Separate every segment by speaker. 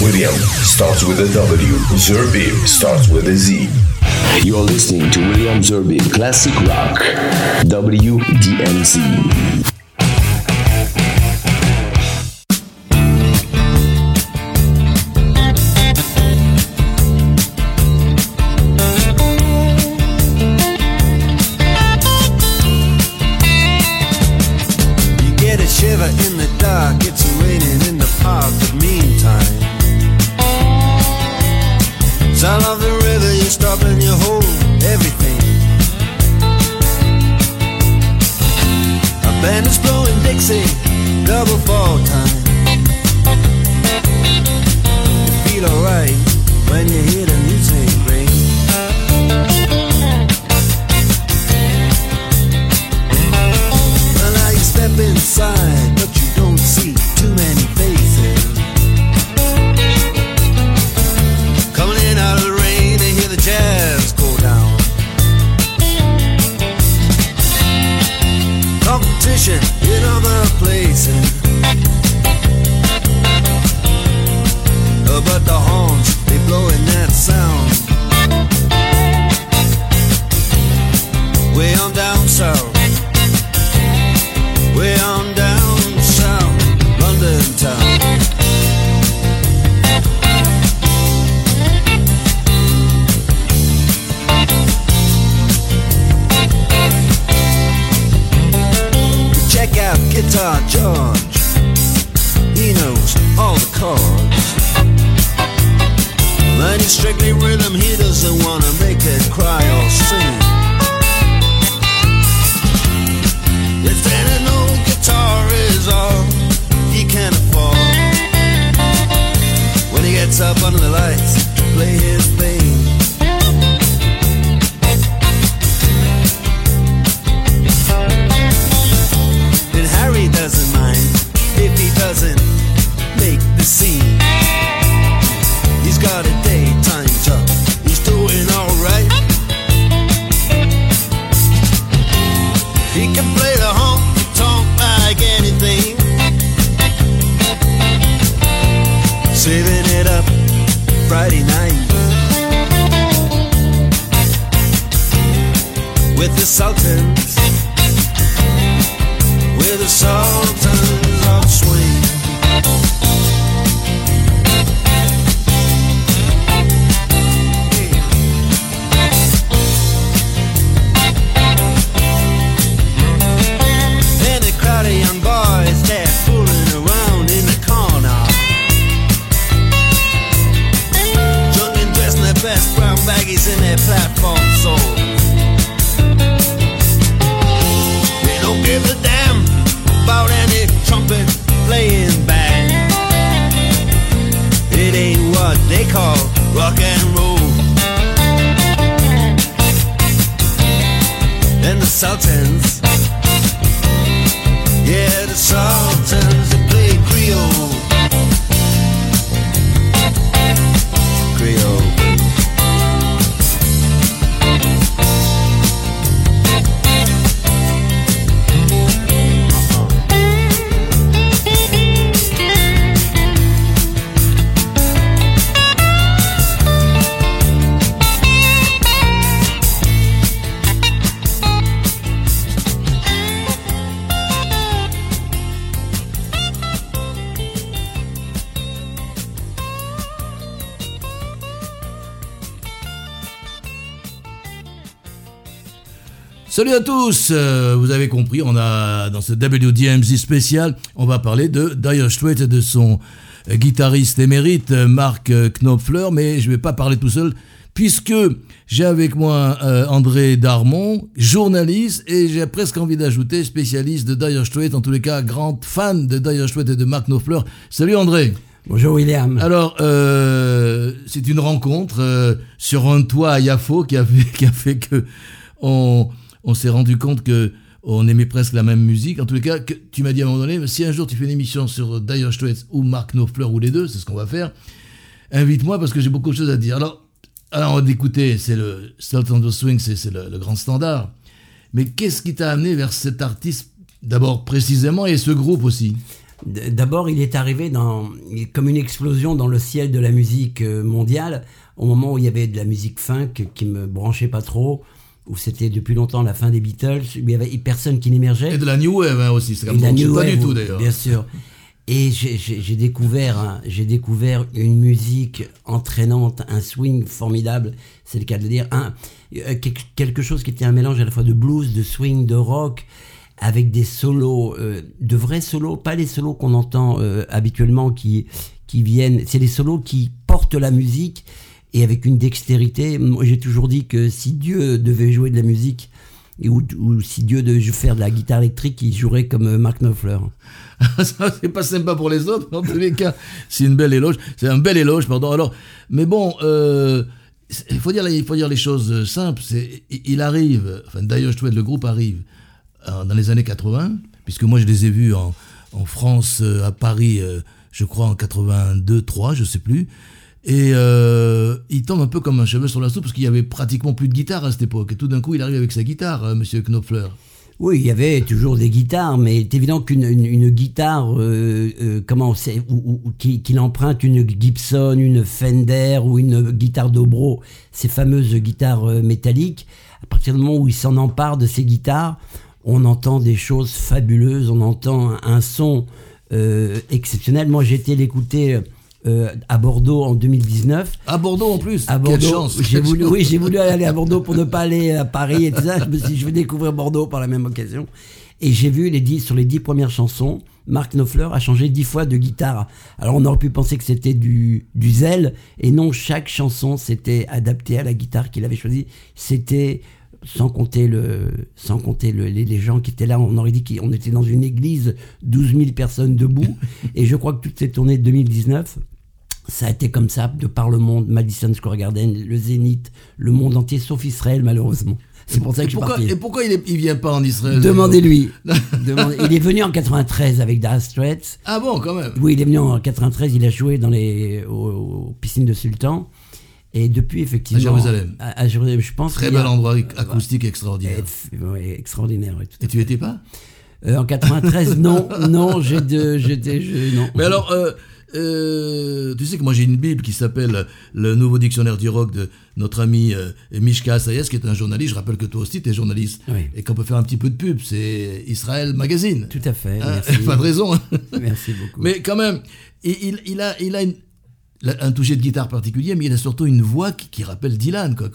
Speaker 1: William starts with a W. Zerbib starts with a Z. You're listening to William Zerbib Classic Rock. WDMZ. rhythm, he doesn't wanna make it cry or sing. If an old guitar is all he can afford, when he gets up under the lights, play his thing. And Harry doesn't mind if he doesn't
Speaker 2: Salut à tous euh, Vous avez compris, on a dans ce WDMZ spécial, on va parler de Dire Straits et de son euh, guitariste émérite Marc euh, Knopfler, mais je ne vais pas parler tout seul puisque j'ai avec moi André Darmon, journaliste et j'ai presque envie d'ajouter spécialiste de Dire Straits, en tous les cas grand fan de Dire Straits et de Marc Knopfler. Salut André
Speaker 3: Bonjour William.
Speaker 2: Alors, c'est une rencontre sur un toit à Yafo qui a fait, qui a fait que on, on s'est rendu compte que on aimait presque la même musique. En tous les cas, tu m'as dit à un moment donné, si un jour tu fais une émission sur Dire Straits ou Mark Knopfler ou les deux, c'est ce qu'on va faire, invite-moi parce que j'ai beaucoup de choses à dire. Alors, alors on va écouter, c'est le Salt the Swing, c'est le, grand standard. Mais qu'est-ce qui t'a amené vers cet artiste, d'abord précisément, et ce groupe aussi?
Speaker 3: D'abord, il est arrivé comme une explosion dans le ciel de la musique euh, mondiale, au moment où il y avait de la musique funk qui me branchait pas trop, où c'était depuis longtemps la fin des Beatles, où il y avait personne qui n'émergeait.
Speaker 2: Et de la New Wave hein, aussi, c'est comme pas
Speaker 3: Wave,
Speaker 2: du tout d'ailleurs.
Speaker 3: Bien sûr. Et j'ai découvert, hein, j'ai découvert une musique entraînante, un swing formidable, c'est le cas de le dire, un, euh, quelque chose qui était un mélange à la fois de blues, de swing, de rock, avec des solos, euh, de vrais solos, pas les solos qu'on entend euh, habituellement qui, qui viennent, c'est les solos qui portent la musique et avec une dextérité. Moi, j'ai toujours dit que si Dieu devait jouer de la musique, ou, si Dieu devait faire de la guitare électrique, il jouerait comme euh, Mark Knopfler.
Speaker 2: Ça, c'est pas sympa pour les autres, en tous les cas, c'est une belle éloge, c'est un bel éloge, pardon. Alors, mais bon, euh, il faut dire, il faut dire les choses simples. C'est, il arrive, enfin, d'ailleurs, je trouvais le groupe arrive euh, dans les années 80, puisque moi je les ai vus en, en France, euh, à Paris, euh, je crois en 82, 3, je sais plus. Et euh, il tombe un peu comme un cheveu sur la soupe parce qu'il y avait pratiquement plus de guitare à cette époque. Et tout d'un coup, il arrive avec sa guitare, Monsieur Knopfler.
Speaker 3: Oui, il y avait toujours des guitares, mais c'est évident qu'une une, guitare, euh, euh, comment c'est, ou, qu'il emprunte une Gibson, une Fender ou une guitare Dobro, ces fameuses guitares métalliques. À partir du moment où il s'en empare de ces guitares, on entend des choses fabuleuses, on entend un, son euh, exceptionnel. Moi, été l'écouter euh, à Bordeaux en 2019.
Speaker 2: À Bordeaux en plus.
Speaker 3: À Bordeaux. Quelle chance. J'ai voulu, oui, j'ai voulu aller à Bordeaux pour ne pas aller à Paris et tout ça. Je me suis dit, je vais découvrir Bordeaux par la même occasion. Et j'ai vu les dix, sur les dix premières chansons, Mark Knopfler a changé dix fois de guitare. Alors on aurait pu penser que c'était du, du zèle, et non, chaque chanson s'était adaptée à la guitare qu'il avait choisie. C'était sans compter le, sans compter le, les, les, gens qui étaient là, on aurait dit qu'on était dans une église, 12 000 personnes debout. et je crois que toutes ces tournées de 2019, ça a été comme ça de par le monde, Madison Square Garden, le Zénith, le monde entier, sauf Israël malheureusement. C'est pour ça que
Speaker 2: et
Speaker 3: je
Speaker 2: pourquoi,
Speaker 3: suis parti.
Speaker 2: Et pourquoi il, est, il vient pas en Israël
Speaker 3: Demandez-lui. Demandez. Il est venu en 93 avec Dire Straits.
Speaker 2: Ah bon, quand même
Speaker 3: Oui, il est venu en 93, il a joué dans les, aux, aux piscines de Sultan. Et depuis, effectivement.
Speaker 2: À Jérusalem.
Speaker 3: À, à Jérusalem, je pense.
Speaker 2: Très bel endroit acoustique extraordinaire.
Speaker 3: Oui, extraordinaire. Oui,
Speaker 2: et tu étais pas?
Speaker 3: Euh, En 93, non, non, j'étais, non.
Speaker 2: Mais alors, euh, euh, tu sais que moi j'ai une Bible qui s'appelle Le Nouveau Dictionnaire du Rock de notre ami euh, Mishka Sayes, qui est un journaliste. Je rappelle que toi aussi, tu es journaliste.
Speaker 3: Oui.
Speaker 2: Et qu'on peut faire un petit peu de pub. C'est Israël Magazine.
Speaker 3: Tout à fait.
Speaker 2: Hein?
Speaker 3: merci.
Speaker 2: pas de raison.
Speaker 3: merci beaucoup.
Speaker 2: Mais quand même, il, il a, il a une, un toucher de guitare particulier, mais il a surtout une voix qui, qui rappelle Dylan. Quoi.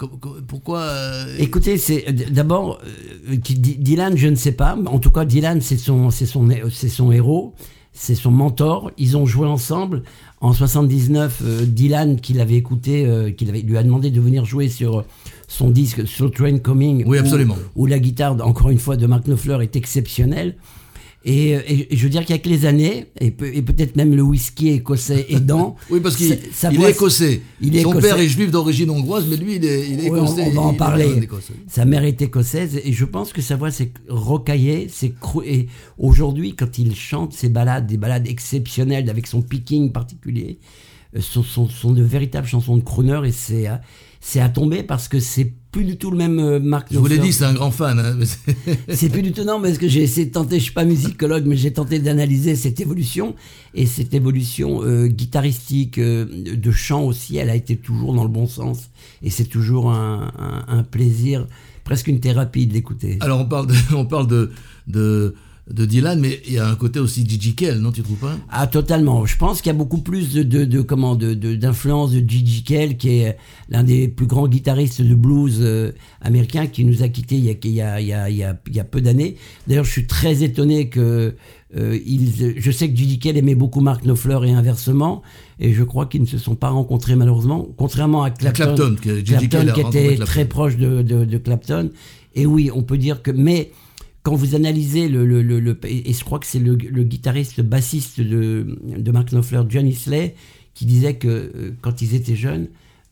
Speaker 2: Pourquoi euh...
Speaker 3: Écoutez, c'est d'abord euh, Dylan, je ne sais pas. En tout cas, Dylan, c'est son, c'est son, c'est son héros, c'est son mentor. Ils ont joué ensemble en 79. Euh, Dylan, qui l'avait écouté, euh, qui lui a demandé de venir jouer sur son disque Slow Train Coming.
Speaker 2: Oui, absolument.
Speaker 3: Où, où la guitare, encore une fois, de Mark Knopfler est exceptionnelle. Et, et, et, je veux dire qu'avec les années, et, peut, et peut-être même le whisky écossais aidant.
Speaker 2: oui, parce qu'il il est écossais. Il est Son écossais. père est juif d'origine hongroise, mais lui, il est, il est
Speaker 3: oui,
Speaker 2: écossais.
Speaker 3: On, on va en parler. Sa mère est écossaise, et je pense que sa voix s'est rocaillée. Et aujourd'hui, quand il chante ses balades, des balades exceptionnelles avec son picking particulier, sont, sont, sont de véritables chansons de crooner, et c'est c'est à tomber parce que c'est plus du tout le même euh, Mark
Speaker 2: Je vous l'ai dit, c'est un grand fan. Hein,
Speaker 3: c'est plus du tout non, parce que j'ai essayé de tenter, je suis pas musicologue, mais j'ai tenté d'analyser cette évolution et cette évolution euh, guitaristique euh, de chant aussi, elle a été toujours dans le bon sens et c'est toujours un, un, un, plaisir, presque une thérapie de l'écouter.
Speaker 2: Alors on parle de, on parle de, de de Dylan, mais il y a un côté aussi Gigi Kell, non, tu trouves pas?
Speaker 3: Ah, totalement. Je pense qu'il y a beaucoup plus de, de, de comment, de, d'influence de, Gigi Kell, qui est l'un des plus grands guitaristes de blues euh, américains, qui nous a quittés il y a, il y a, il y a, il y a, il y a peu d'années. D'ailleurs, je suis très étonné que euh, ils, je sais que Gigi Kell aimait beaucoup Mark Knopfler et inversement, et je crois qu'ils ne se sont pas rencontrés malheureusement, contrairement à Clapton,
Speaker 2: Clapton, que Gigi
Speaker 3: Clapton,
Speaker 2: Kell
Speaker 3: qui était très proche de, de, de Clapton. Et oui, on peut dire que, mais quand vous analysez le, le, le, et je crois que c'est le, guitariste, bassiste de, de Mark Knopfler, John Isley, qui disait que euh, quand ils étaient jeunes,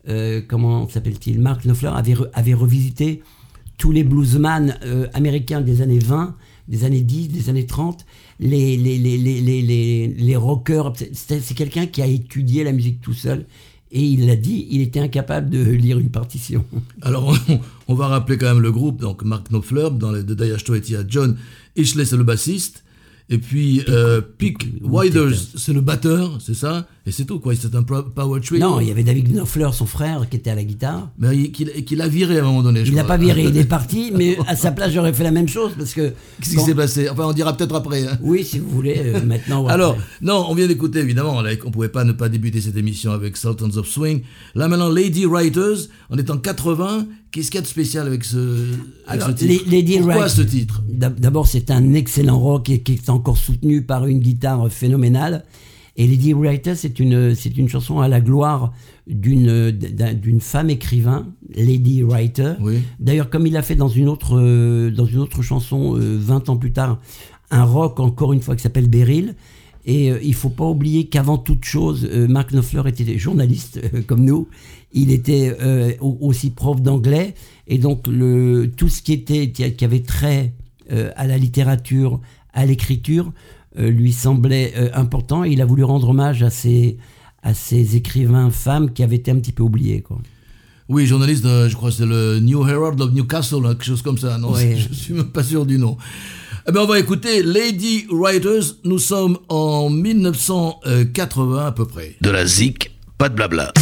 Speaker 3: euh, comment s'appelle-t-il Mark Knopfler avait, avait revisité tous les bluesman euh, américains des années 20, des années 10, des années 30, les, les, les, les, les, les, les rockers. C'est quelqu'un qui a étudié la musique tout seul. Et il l'a dit, il était incapable de lire une partition.
Speaker 2: Alors, on, on, va rappeler quand même le groupe. Donc, Mark Knopfler, dans les de Dire Straits, il y a John Ishley, c'est le bassiste. Et puis, euh, Pick Widers, c'est le batteur, c'est ça Et c'est tout, quoi. C'est un power trio.
Speaker 3: Non, il y avait David Knopfler, son frère, qui était à la guitare.
Speaker 2: Mais qu'il a viré à un moment donné,
Speaker 3: je Il n'a pas viré, il est parti, mais à sa place, j'aurais fait la même chose, parce que...
Speaker 2: Qu'est-ce qui s'est passé? Enfin, on dira peut-être après. Hein.
Speaker 3: Oui, si vous voulez, euh, maintenant.
Speaker 2: Alors, non, on vient d'écouter, évidemment, on pouvait pas ne pas débuter cette émission avec Sultans of Swing. Là, maintenant, Lady Writers, on est en 80, Qu'est-ce qu'il y a de spécial avec ce, titre? Lady Pourquoi ce titre?
Speaker 3: D'abord, c'est un excellent rock qui, est encore soutenu par une guitare phénoménale. Et Lady Writer, c'est une, c'est une chanson à la gloire d'une, d'une femme écrivain, Lady Writer. D'ailleurs, comme il a fait dans une autre, dans une autre chanson 20 euh, ans plus tard, un rock encore une fois qui s'appelle Beryl. Et euh, il faut pas oublier qu'avant toute chose, euh, Mark Knopfler était journaliste comme nous il était euh, aussi prof d'anglais et donc le, tout ce qui était qui avait trait euh, à la littérature, à l'écriture, euh, lui semblait important. Et il a voulu rendre hommage à ces à ces écrivains femmes qui avaient été un petit peu oubliés. Quoi.
Speaker 2: Oui, journaliste, je crois que c'est le New Herald of Newcastle, quelque chose comme ça. Non, je suis même pas sûr du nom. Eh bien, on va écouter Lady Writers. Nous sommes en 1980 à peu près.
Speaker 4: De la zik, pas de blabla.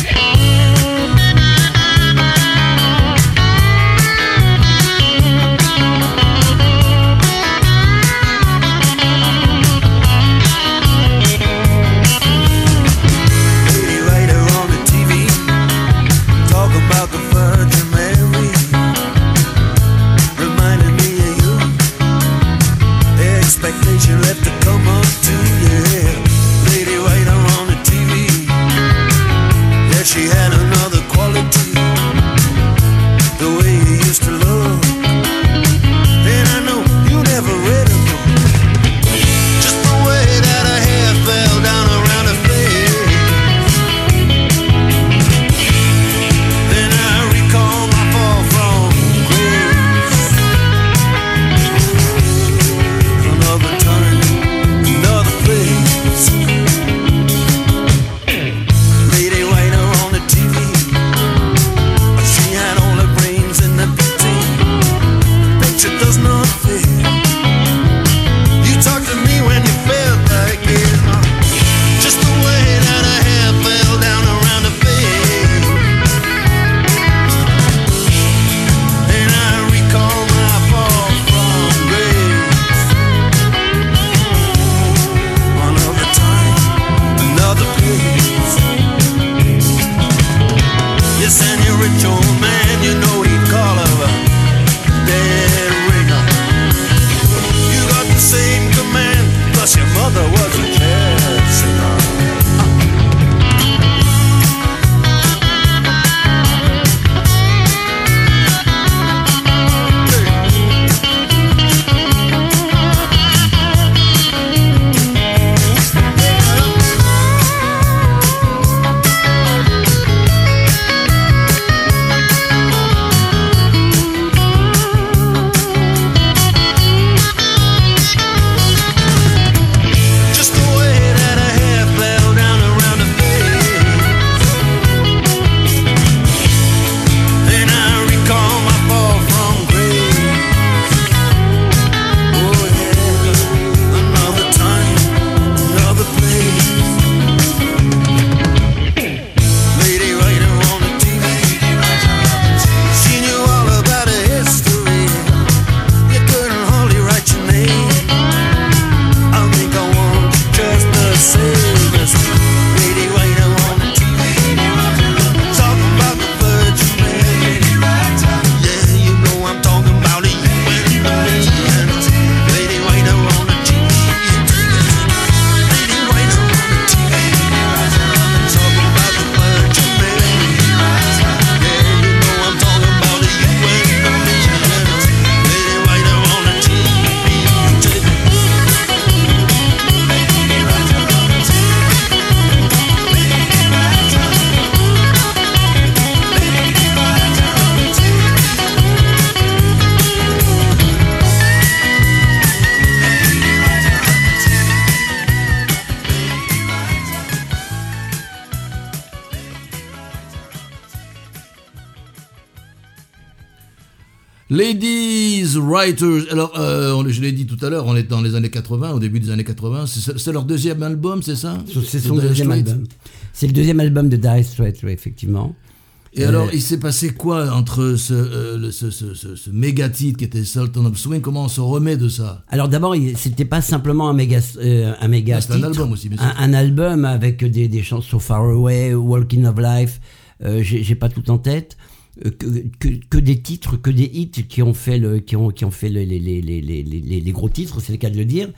Speaker 2: Ladies Writers. Alors, euh, je l'ai dit tout à l'heure, on est dans les années 80, au début des années 80. C'est leur deuxième album, c'est ça?
Speaker 3: C'est son deuxième album. C'est le deuxième album de Dire Straits, effectivement.
Speaker 2: Et alors, il s'est passé quoi entre ce, euh, ce, ce, ce, méga titre qui était Sultan of Swing Comment on se remet de ça?
Speaker 3: Alors d'abord, c'était pas simplement un méga, euh, un méga
Speaker 2: un album aussi, bien sûr.
Speaker 3: Un, album avec des, des chansons Far Away, Walking of Life. Euh, J'ai pas tout en tête. Euh, que, que, des titres, que des hits qui ont fait, le, qui ont, qui ont fait les, les, les, les, gros titres, c'est le cas de le dire.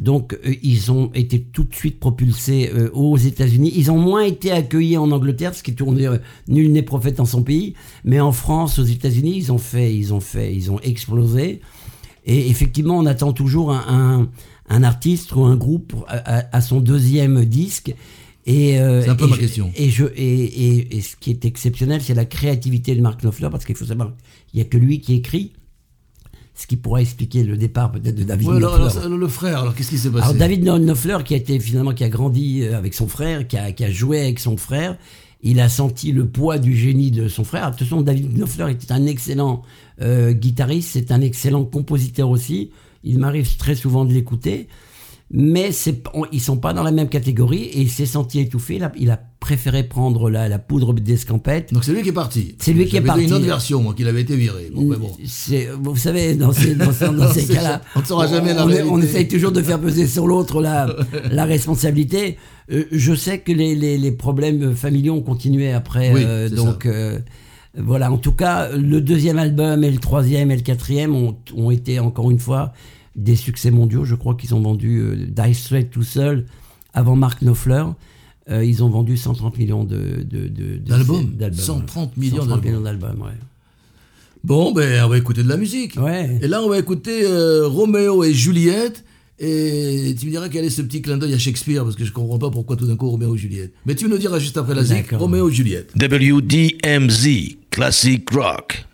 Speaker 3: Donc euh, ils ont été tout de suite propulsés euh, aux États-Unis. Ils ont moins été accueillis en Angleterre, ce qui tourne nul n'est prophète en son pays, mais en France, aux États-Unis, ils ont fait, ils ont fait, ils ont explosé. Et effectivement, on attend toujours un, un, artiste ou un groupe à son deuxième disque.
Speaker 2: Et, euh, c'est un peu ma question.
Speaker 3: Et, je, et, et, ce qui est exceptionnel, c'est la créativité de Mark Knopfler, parce qu'il faut savoir qu'il n'y a que lui qui écrit. Ce qui pourrait expliquer le départ peut-être de David ouais,
Speaker 2: Knopfler. le frère, alors qu'est-ce qui s'est passé Alors
Speaker 3: David Knopfler, qui a été finalement qui a grandi euh, avec son frère, qui a, qui a joué avec son frère, il a senti le poids du génie de son frère. De toute façon, David Knopfler était un excellent euh, guitariste, c'est un excellent compositeur aussi. Il m'arrive très souvent de l'écouter mais c'est, ils sont pas dans la même catégorie et il s'est senti étouffé. Il a préféré prendre la, la poudre d'escampette.
Speaker 2: Donc c'est lui qui est parti.
Speaker 3: C'est lui qui est parti.
Speaker 2: une autre version, moi, qu'il avait été viré. Bon, mais bon.
Speaker 3: vous savez, dans ces, dans ces, cas-là,
Speaker 2: on ne saura jamais la
Speaker 3: on, on essaye toujours de faire peser sur l'autre la, la responsabilité. Euh, je sais que les, les, les, problèmes familiaux ont continué après, euh, donc. Euh, voilà, en tout cas, le deuxième album et le troisième et le quatrième ont, ont été encore une fois des succès mondiaux. Je crois qu'ils ont vendu euh, Dice Straits tout seul avant Mark Knopfler. Euh, ils ont vendu 130 millions de,
Speaker 2: d'albums. 130 millions 130
Speaker 3: millions d'albums, ouais.
Speaker 2: Bon, ben, on va écouter de la musique.
Speaker 3: Ouais.
Speaker 2: Et là, on va écouter euh, Roméo et Juliette. Et tu me diras quel est ce petit clin d'œil à Shakespeare, parce que je comprends pas pourquoi tout d'un coup Roméo et Juliette. Mais tu nous diras juste après la zik, Roméo et Juliette.
Speaker 1: WDMZ, Classic Rock.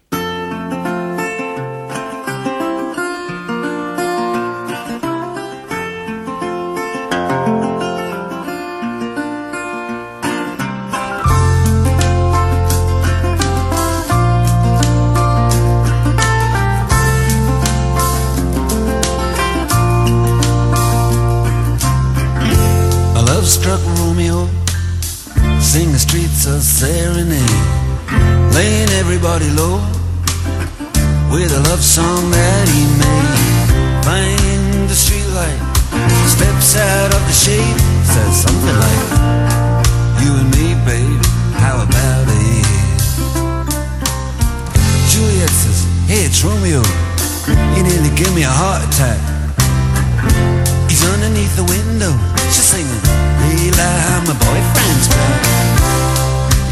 Speaker 5: It's
Speaker 1: a serenade, laying everybody low with a love song that he made. Find the streetlight, steps out of the shade, says something like, "You and me, babe, how about it?" Juliet says, "Hey, it's Romeo. You nearly give me a heart attack." He's underneath the window. She's singing, "Leela, my boyfriend's back."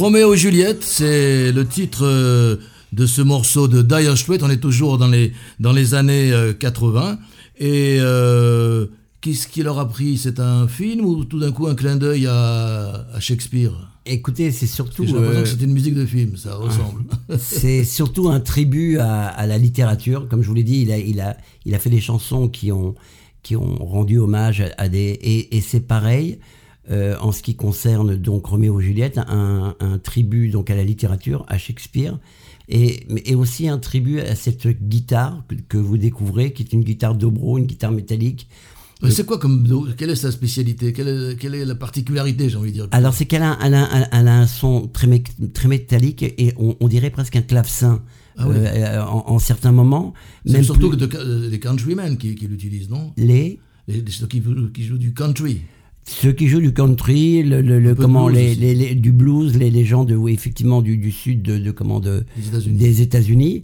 Speaker 2: Roméo et Juliette, c'est le titre euh, de ce morceau de Dire Straits. On est toujours dans les, dans les années euh, 80. Et euh, qu'est-ce qui leur a pris? C'est un film ou tout d'un coup un clin d'œil à, à Shakespeare?
Speaker 3: Écoutez, c'est surtout.
Speaker 2: J'ai l'impression
Speaker 3: euh,
Speaker 2: que c'est une musique de film, ça ressemble.
Speaker 3: c'est surtout un tribut à, à la littérature. Comme je vous l'ai dit, il a, il, a, il a fait des chansons qui ont, qui ont rendu hommage à, à des. Et, et c'est pareil euh, en ce qui concerne donc Roméo et Juliette, un, un tribut donc à la littérature, à Shakespeare. Et, aussi un tribut à cette guitare que, que vous découvrez, qui est une guitare dobro, une guitare métallique.
Speaker 2: Mais c'est quoi comme. Quelle est sa spécialité? Quelle est, quelle est la particularité, j'ai envie de dire?
Speaker 3: Alors c'est qu'elle a, elle a, un- elle a un son très, mé- très métallique et on, on dirait presque un clavecin
Speaker 2: Ah oui.
Speaker 3: euh, en, en certains moments.
Speaker 2: C'est
Speaker 3: Même
Speaker 2: surtout
Speaker 3: plus-
Speaker 2: euh, les countrymen qui, qui l'utilisent, non?
Speaker 3: Les
Speaker 2: les, les- ceux qui, qui jouent du country.
Speaker 3: Ceux qui jouent du country, le, le- le- comment
Speaker 2: blues
Speaker 3: les, les- les- du blues, les, les gens de oui, effectivement du, du sud de, de comment de des États-Unis.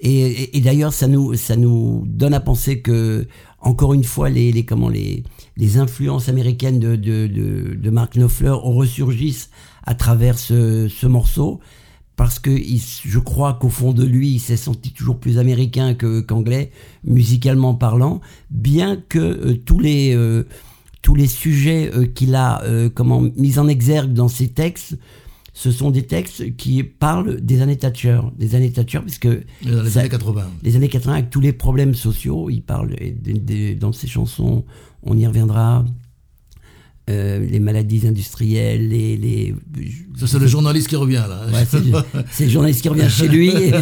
Speaker 3: Et, et- et d'ailleurs, ça nous ça nous donne à penser que encore une fois les, les comment les les influences américaines de de, de, de Mark Knopfler ressurgissent à travers ce, ce morceau. Parce que il- je crois qu'au fond de lui, il s'est senti toujours plus américain que qu'anglais, musicalement parlant, bien que euh, tous les euh, tous les sujets euh, qu'il a euh, comment mis en exergue dans ses textes, ce sont des textes qui parlent des années Thatcher, des années Thatcher, puisque
Speaker 2: Dans les
Speaker 3: ça-
Speaker 2: années 80.
Speaker 3: les années 80 avec tous les problèmes sociaux, il parle dans ses chansons, on y reviendra. euh, les maladies industrielles, les, les
Speaker 2: Ça, c'est le journaliste qui revient, là.
Speaker 3: Ouais, c'est le journaliste qui revient chez lui et,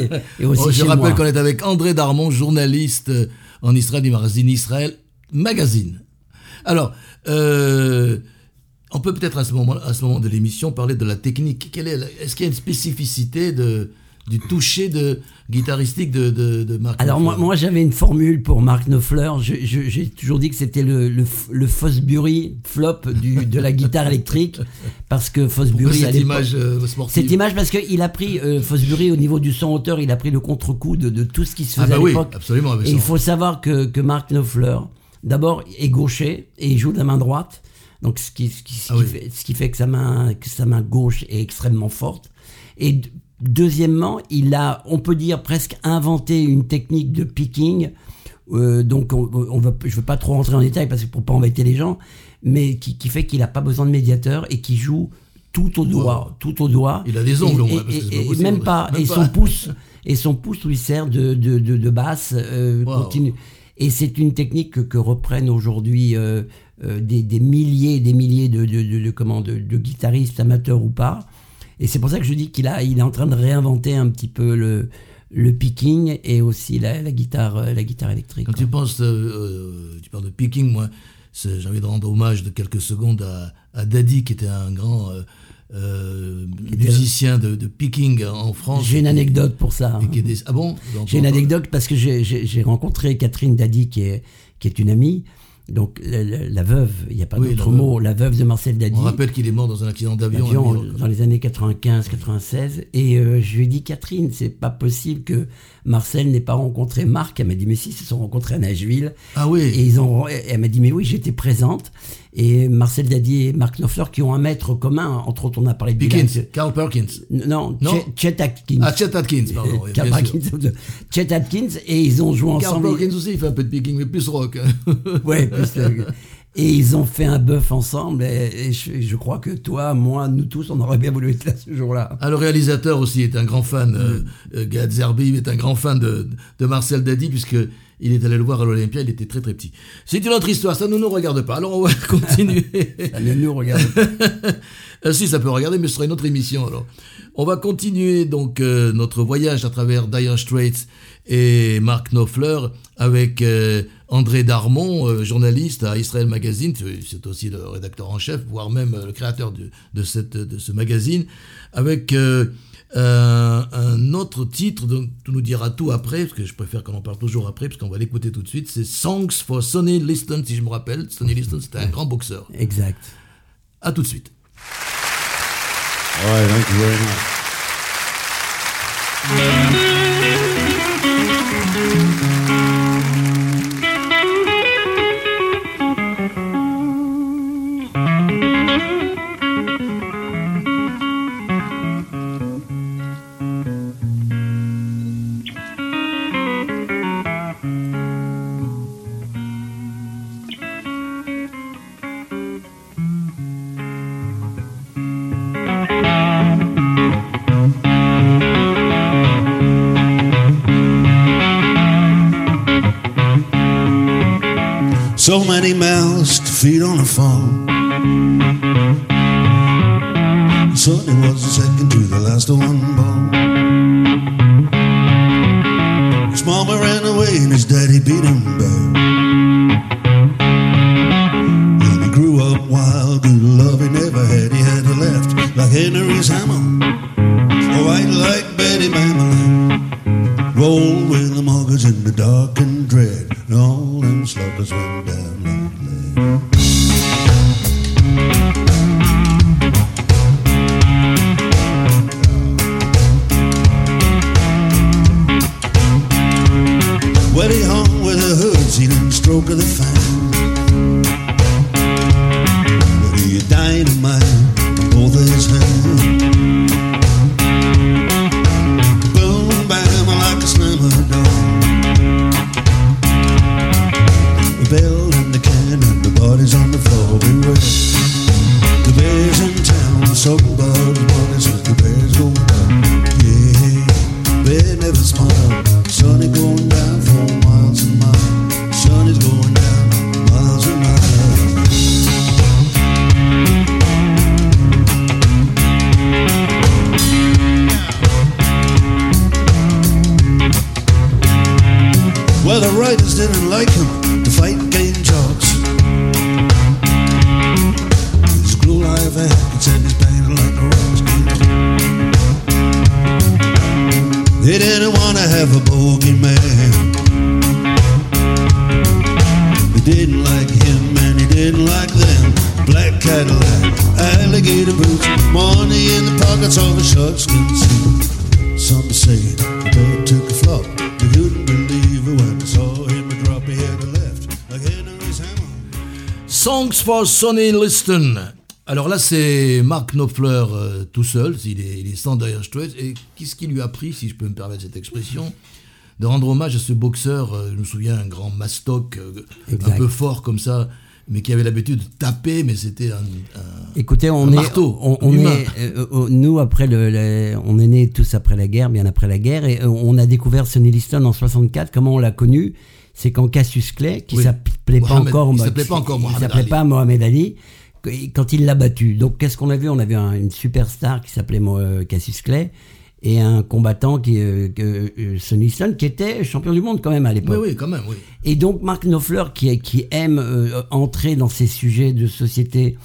Speaker 3: et aussi
Speaker 2: Oh, je
Speaker 3: chez
Speaker 2: rappelle qu'on est avec André Darmon, journaliste en Israël du magazine Israël Magazine. Alors, euh, on peut peut-être à ce moment, à ce moment de l'émission parler de la technique. Quelle est Est-ce qu'il y a une spécificité de, du toucher de guitaristique de, de, de Mark
Speaker 3: Alors moi, moi j'avais une formule pour Mark Knopfler. Je- je- J'ai toujours dit que c'était le, le, le Fosbury flop du, de la guitare électrique parce que Fosbury à
Speaker 2: cette image euh, sportive
Speaker 3: Cette image parce qu'il a pris euh, Fosbury au niveau du son auteur, il a pris le contre-coup de, de tout ce qui se
Speaker 2: Ah
Speaker 3: faisait
Speaker 2: bah
Speaker 3: à
Speaker 2: oui,
Speaker 3: l'époque.
Speaker 2: absolument.
Speaker 3: Et il faut savoir que, que Mark Knopfler, d'abord, est gaucher et il joue de la main droite. Donc, ce qui, ce qui, ce
Speaker 2: Ah
Speaker 3: qui
Speaker 2: oui.
Speaker 3: fait, ce qui fait que sa main, que sa main gauche est extrêmement forte. Et deuxièmement, il a, on peut dire, presque inventé une technique de picking. Euh, donc, on, on va, je veux pas trop rentrer en détail parce que pour pas embêter les gens, mais qui, qui fait qu'il a pas besoin de médiateur et qui joue tout au doigt, tout au doigt.
Speaker 2: Il a des ongles,
Speaker 3: Et-
Speaker 2: parce
Speaker 3: et-
Speaker 2: que
Speaker 3: et-
Speaker 2: possible.
Speaker 3: même pas.
Speaker 2: Même
Speaker 3: et
Speaker 2: pas.
Speaker 3: son pouce, et son pouce lui sert de, de, de, de basse euh,
Speaker 2: Wow.
Speaker 3: continue. Et c'est une technique que, reprennent aujourd'hui euh, euh, des, des milliers et des milliers de, de, comment, de, guitaristes, amateurs ou pas. Et c'est pour ça que je dis qu'il a, il est en train de réinventer un petit peu le, le picking et aussi la, la guitare, euh, la guitare électrique.
Speaker 2: Quand tu penses, tu parles de picking, moi, j'ai envie de rendre hommage de quelques secondes à, à Daddy, qui était un grand euh, euh, musicien de, de picking en France.
Speaker 3: J'ai une anecdote pour ça.
Speaker 2: Des- Ah bon?
Speaker 3: J'ai une anecdote parce que j'ai- rencontré Catherine Dadi qui est, qui est une amie, donc la, la- la veuve, il n'y a pas
Speaker 2: Oui,
Speaker 3: d'autre mot, la veuve de Marcel Dadi.
Speaker 2: On rappelle qu'il est mort dans un accident d'avion.
Speaker 3: dans les années 95-96 et euh, je lui ai dit Catherine c'est pas possible que Marcel n'ait pas rencontré Marc elle m'a dit mais si ils se sont rencontrés à Nashville
Speaker 2: Ah oui.
Speaker 3: et ils ont et elle m'a dit mais oui j'étais présente et Marcel Dadi et Marc Knopfler qui ont un maître commun entre autres on a parlé de Dylan.
Speaker 2: Carl Perkins.
Speaker 3: non,
Speaker 2: Non.
Speaker 3: Chet, Chet Atkins
Speaker 2: Ah, Chet Atkins, pardon. oui,
Speaker 3: Carl
Speaker 2: bien sûr.
Speaker 3: Perkins, Chet Atkins et ils ont joué
Speaker 2: Carl
Speaker 3: ensemble
Speaker 2: Perkins aussi, il fait un peu de picking, mais plus rock.
Speaker 3: Ouais, plus Et ils ont fait un bœuf ensemble. Et, et je, je crois que toi, moi, nous tous, on aurait bien voulu être là ce jour-là.
Speaker 2: Ah, le réalisateur aussi est un grand fan, euh, euh, Gad Zerbib est un grand fan de, de Marcel Dadi, puisque il est allé le voir à l'Olympia, il était très très petit. C'est une autre histoire, ça ne nous regarde pas. Alors on va continuer.
Speaker 3: ça ne nous regarde
Speaker 2: pas. si, ça peut regarder, mais ce sera une autre émission alors. On va continuer donc euh, notre voyage à travers Dire Straits et Mark Knopfler avec euh, André Darmon, euh, journaliste à Israel Magazine, c'est aussi le rédacteur en chef, voire même le créateur de, de, cette, de ce magazine, avec euh, un autre titre dont tu nous diras tout après, parce que je préfère qu'on en parle toujours après, parce qu'on va l'écouter tout de suite. C'est Songs for Sonny Liston, si je me rappelle. Sonny Liston, c'était un grand boxeur.
Speaker 3: Exact.
Speaker 2: À tout de suite.
Speaker 1: All thank you very much.
Speaker 2: For Sonny Liston. Alors là, c'est Mark Knopfler euh, tout seul, il est, il est sans Straits. Et qu'est-ce qui lui a pris, si je peux me permettre cette expression de rendre hommage à ce boxeur, euh, je me souviens, un grand mastoc, euh, un peu fort comme ça, mais qui avait l'habitude de taper, mais c'était un,
Speaker 3: Écoutez, on est,
Speaker 2: marteau.
Speaker 3: On, est, euh, nous après le, on est nés tous après la guerre, bien après la guerre, et on a découvert Sonny Liston en 64. Comment on l'a connu C'est quand Cassius Clay, qui ne s'appelait pas encore,
Speaker 2: il s'appelait pas encore
Speaker 3: Mohamed s'appelait pas Mohamed Ali, quand il l'a battu. Donc qu'est-ce qu'on a vu? On avait une superstar qui s'appelait Cassius Clay et un combattant qui, euh, euh, Sonny Stone, qui était champion du monde quand même à l'époque.
Speaker 2: Oui, oui, quand même, oui.
Speaker 3: Et donc Mark Knopfler, qui, qui aime euh, entrer dans ces sujets de société,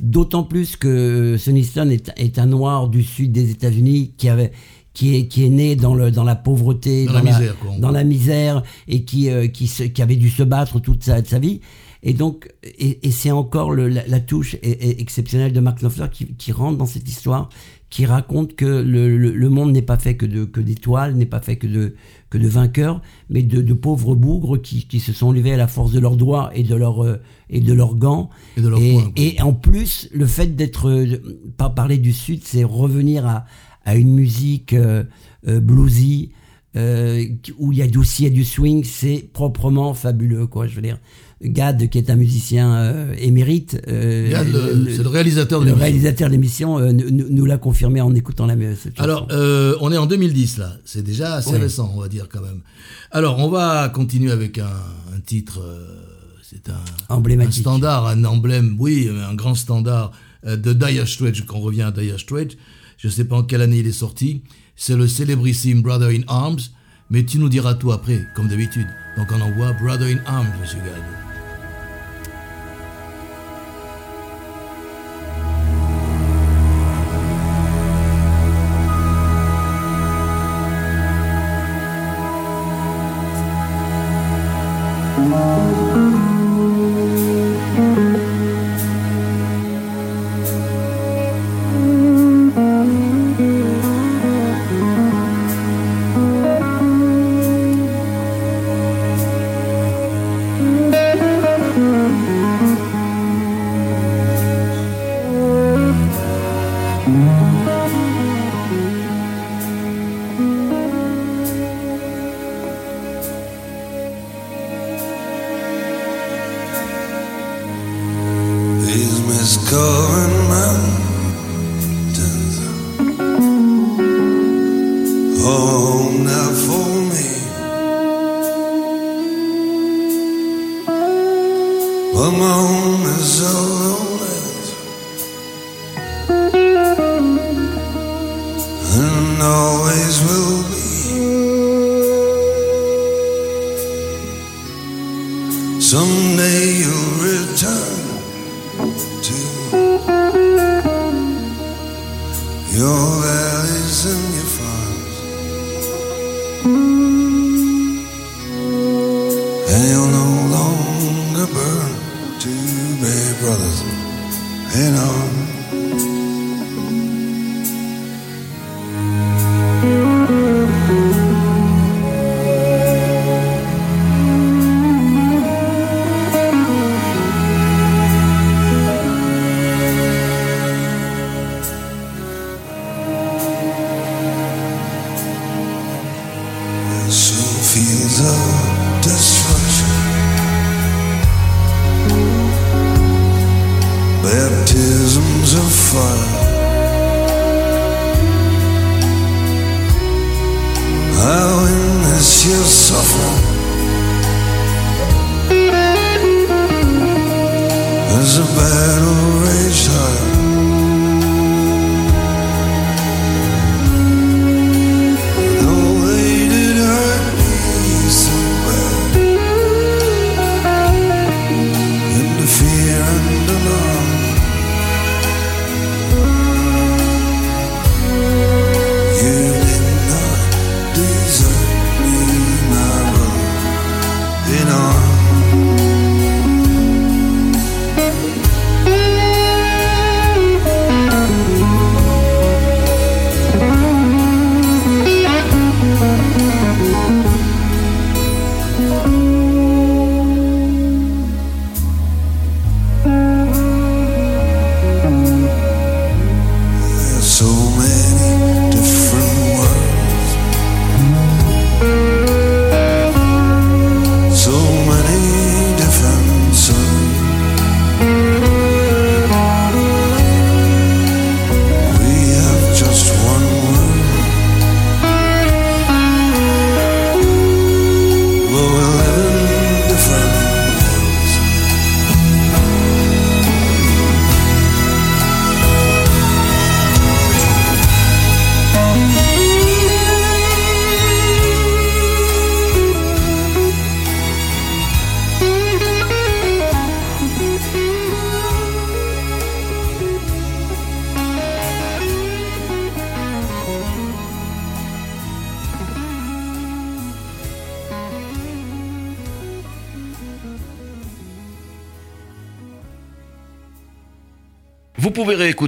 Speaker 3: d'autant plus que Sonny Stone est, est, un noir du sud des États-Unis qui avait qui est, qui est né dans, le, dans la pauvreté,
Speaker 2: dans, la, misère, quoi,
Speaker 3: dans la misère, et qui, qui, se, qui avait dû se battre toute sa, sa vie. Et donc, et, et c'est encore le, la, la, touche exceptionnelle de Mark Knopfler qui, qui rentre dans cette histoire, qui raconte que le, le, le monde n'est pas fait que de que d'étoiles, n'est pas fait que de que de vainqueurs, mais de, de pauvres bougres qui, qui, se sont levés à la force de leurs doigts et de leurs euh, et de leurs gants.
Speaker 2: Et, de leur
Speaker 3: et,
Speaker 2: poing,
Speaker 3: et, en plus, le fait d'être euh, pas parler du Sud, c'est revenir à à une musique euh, euh bluesy. Euh, où il y a aussi il y a du swing, c'est proprement fabuleux, quoi. Je veux dire. Gad, qui est un musicien euh, émérite, euh,
Speaker 2: Gad, le- c'est le réalisateur de
Speaker 3: le réalisateur de l'émission, nous, l'a confirmé en écoutant la cette.
Speaker 2: Alors, on est en 2010 là, c'est déjà assez
Speaker 3: Ouais.
Speaker 2: récent, on va dire quand même. Alors, on va continuer avec un, un titre, c'est un, standard, un emblème, oui, un grand standard de Dire Straits, quand on revient à Dire Straits. Je ne sais pas en quelle année il est sorti. C'est le célébrissime Brother in Arms, mais tu nous diras tout après, comme d'habitude. Donc on envoie Brother in Arms, Monsieur Gad.
Speaker 1: going my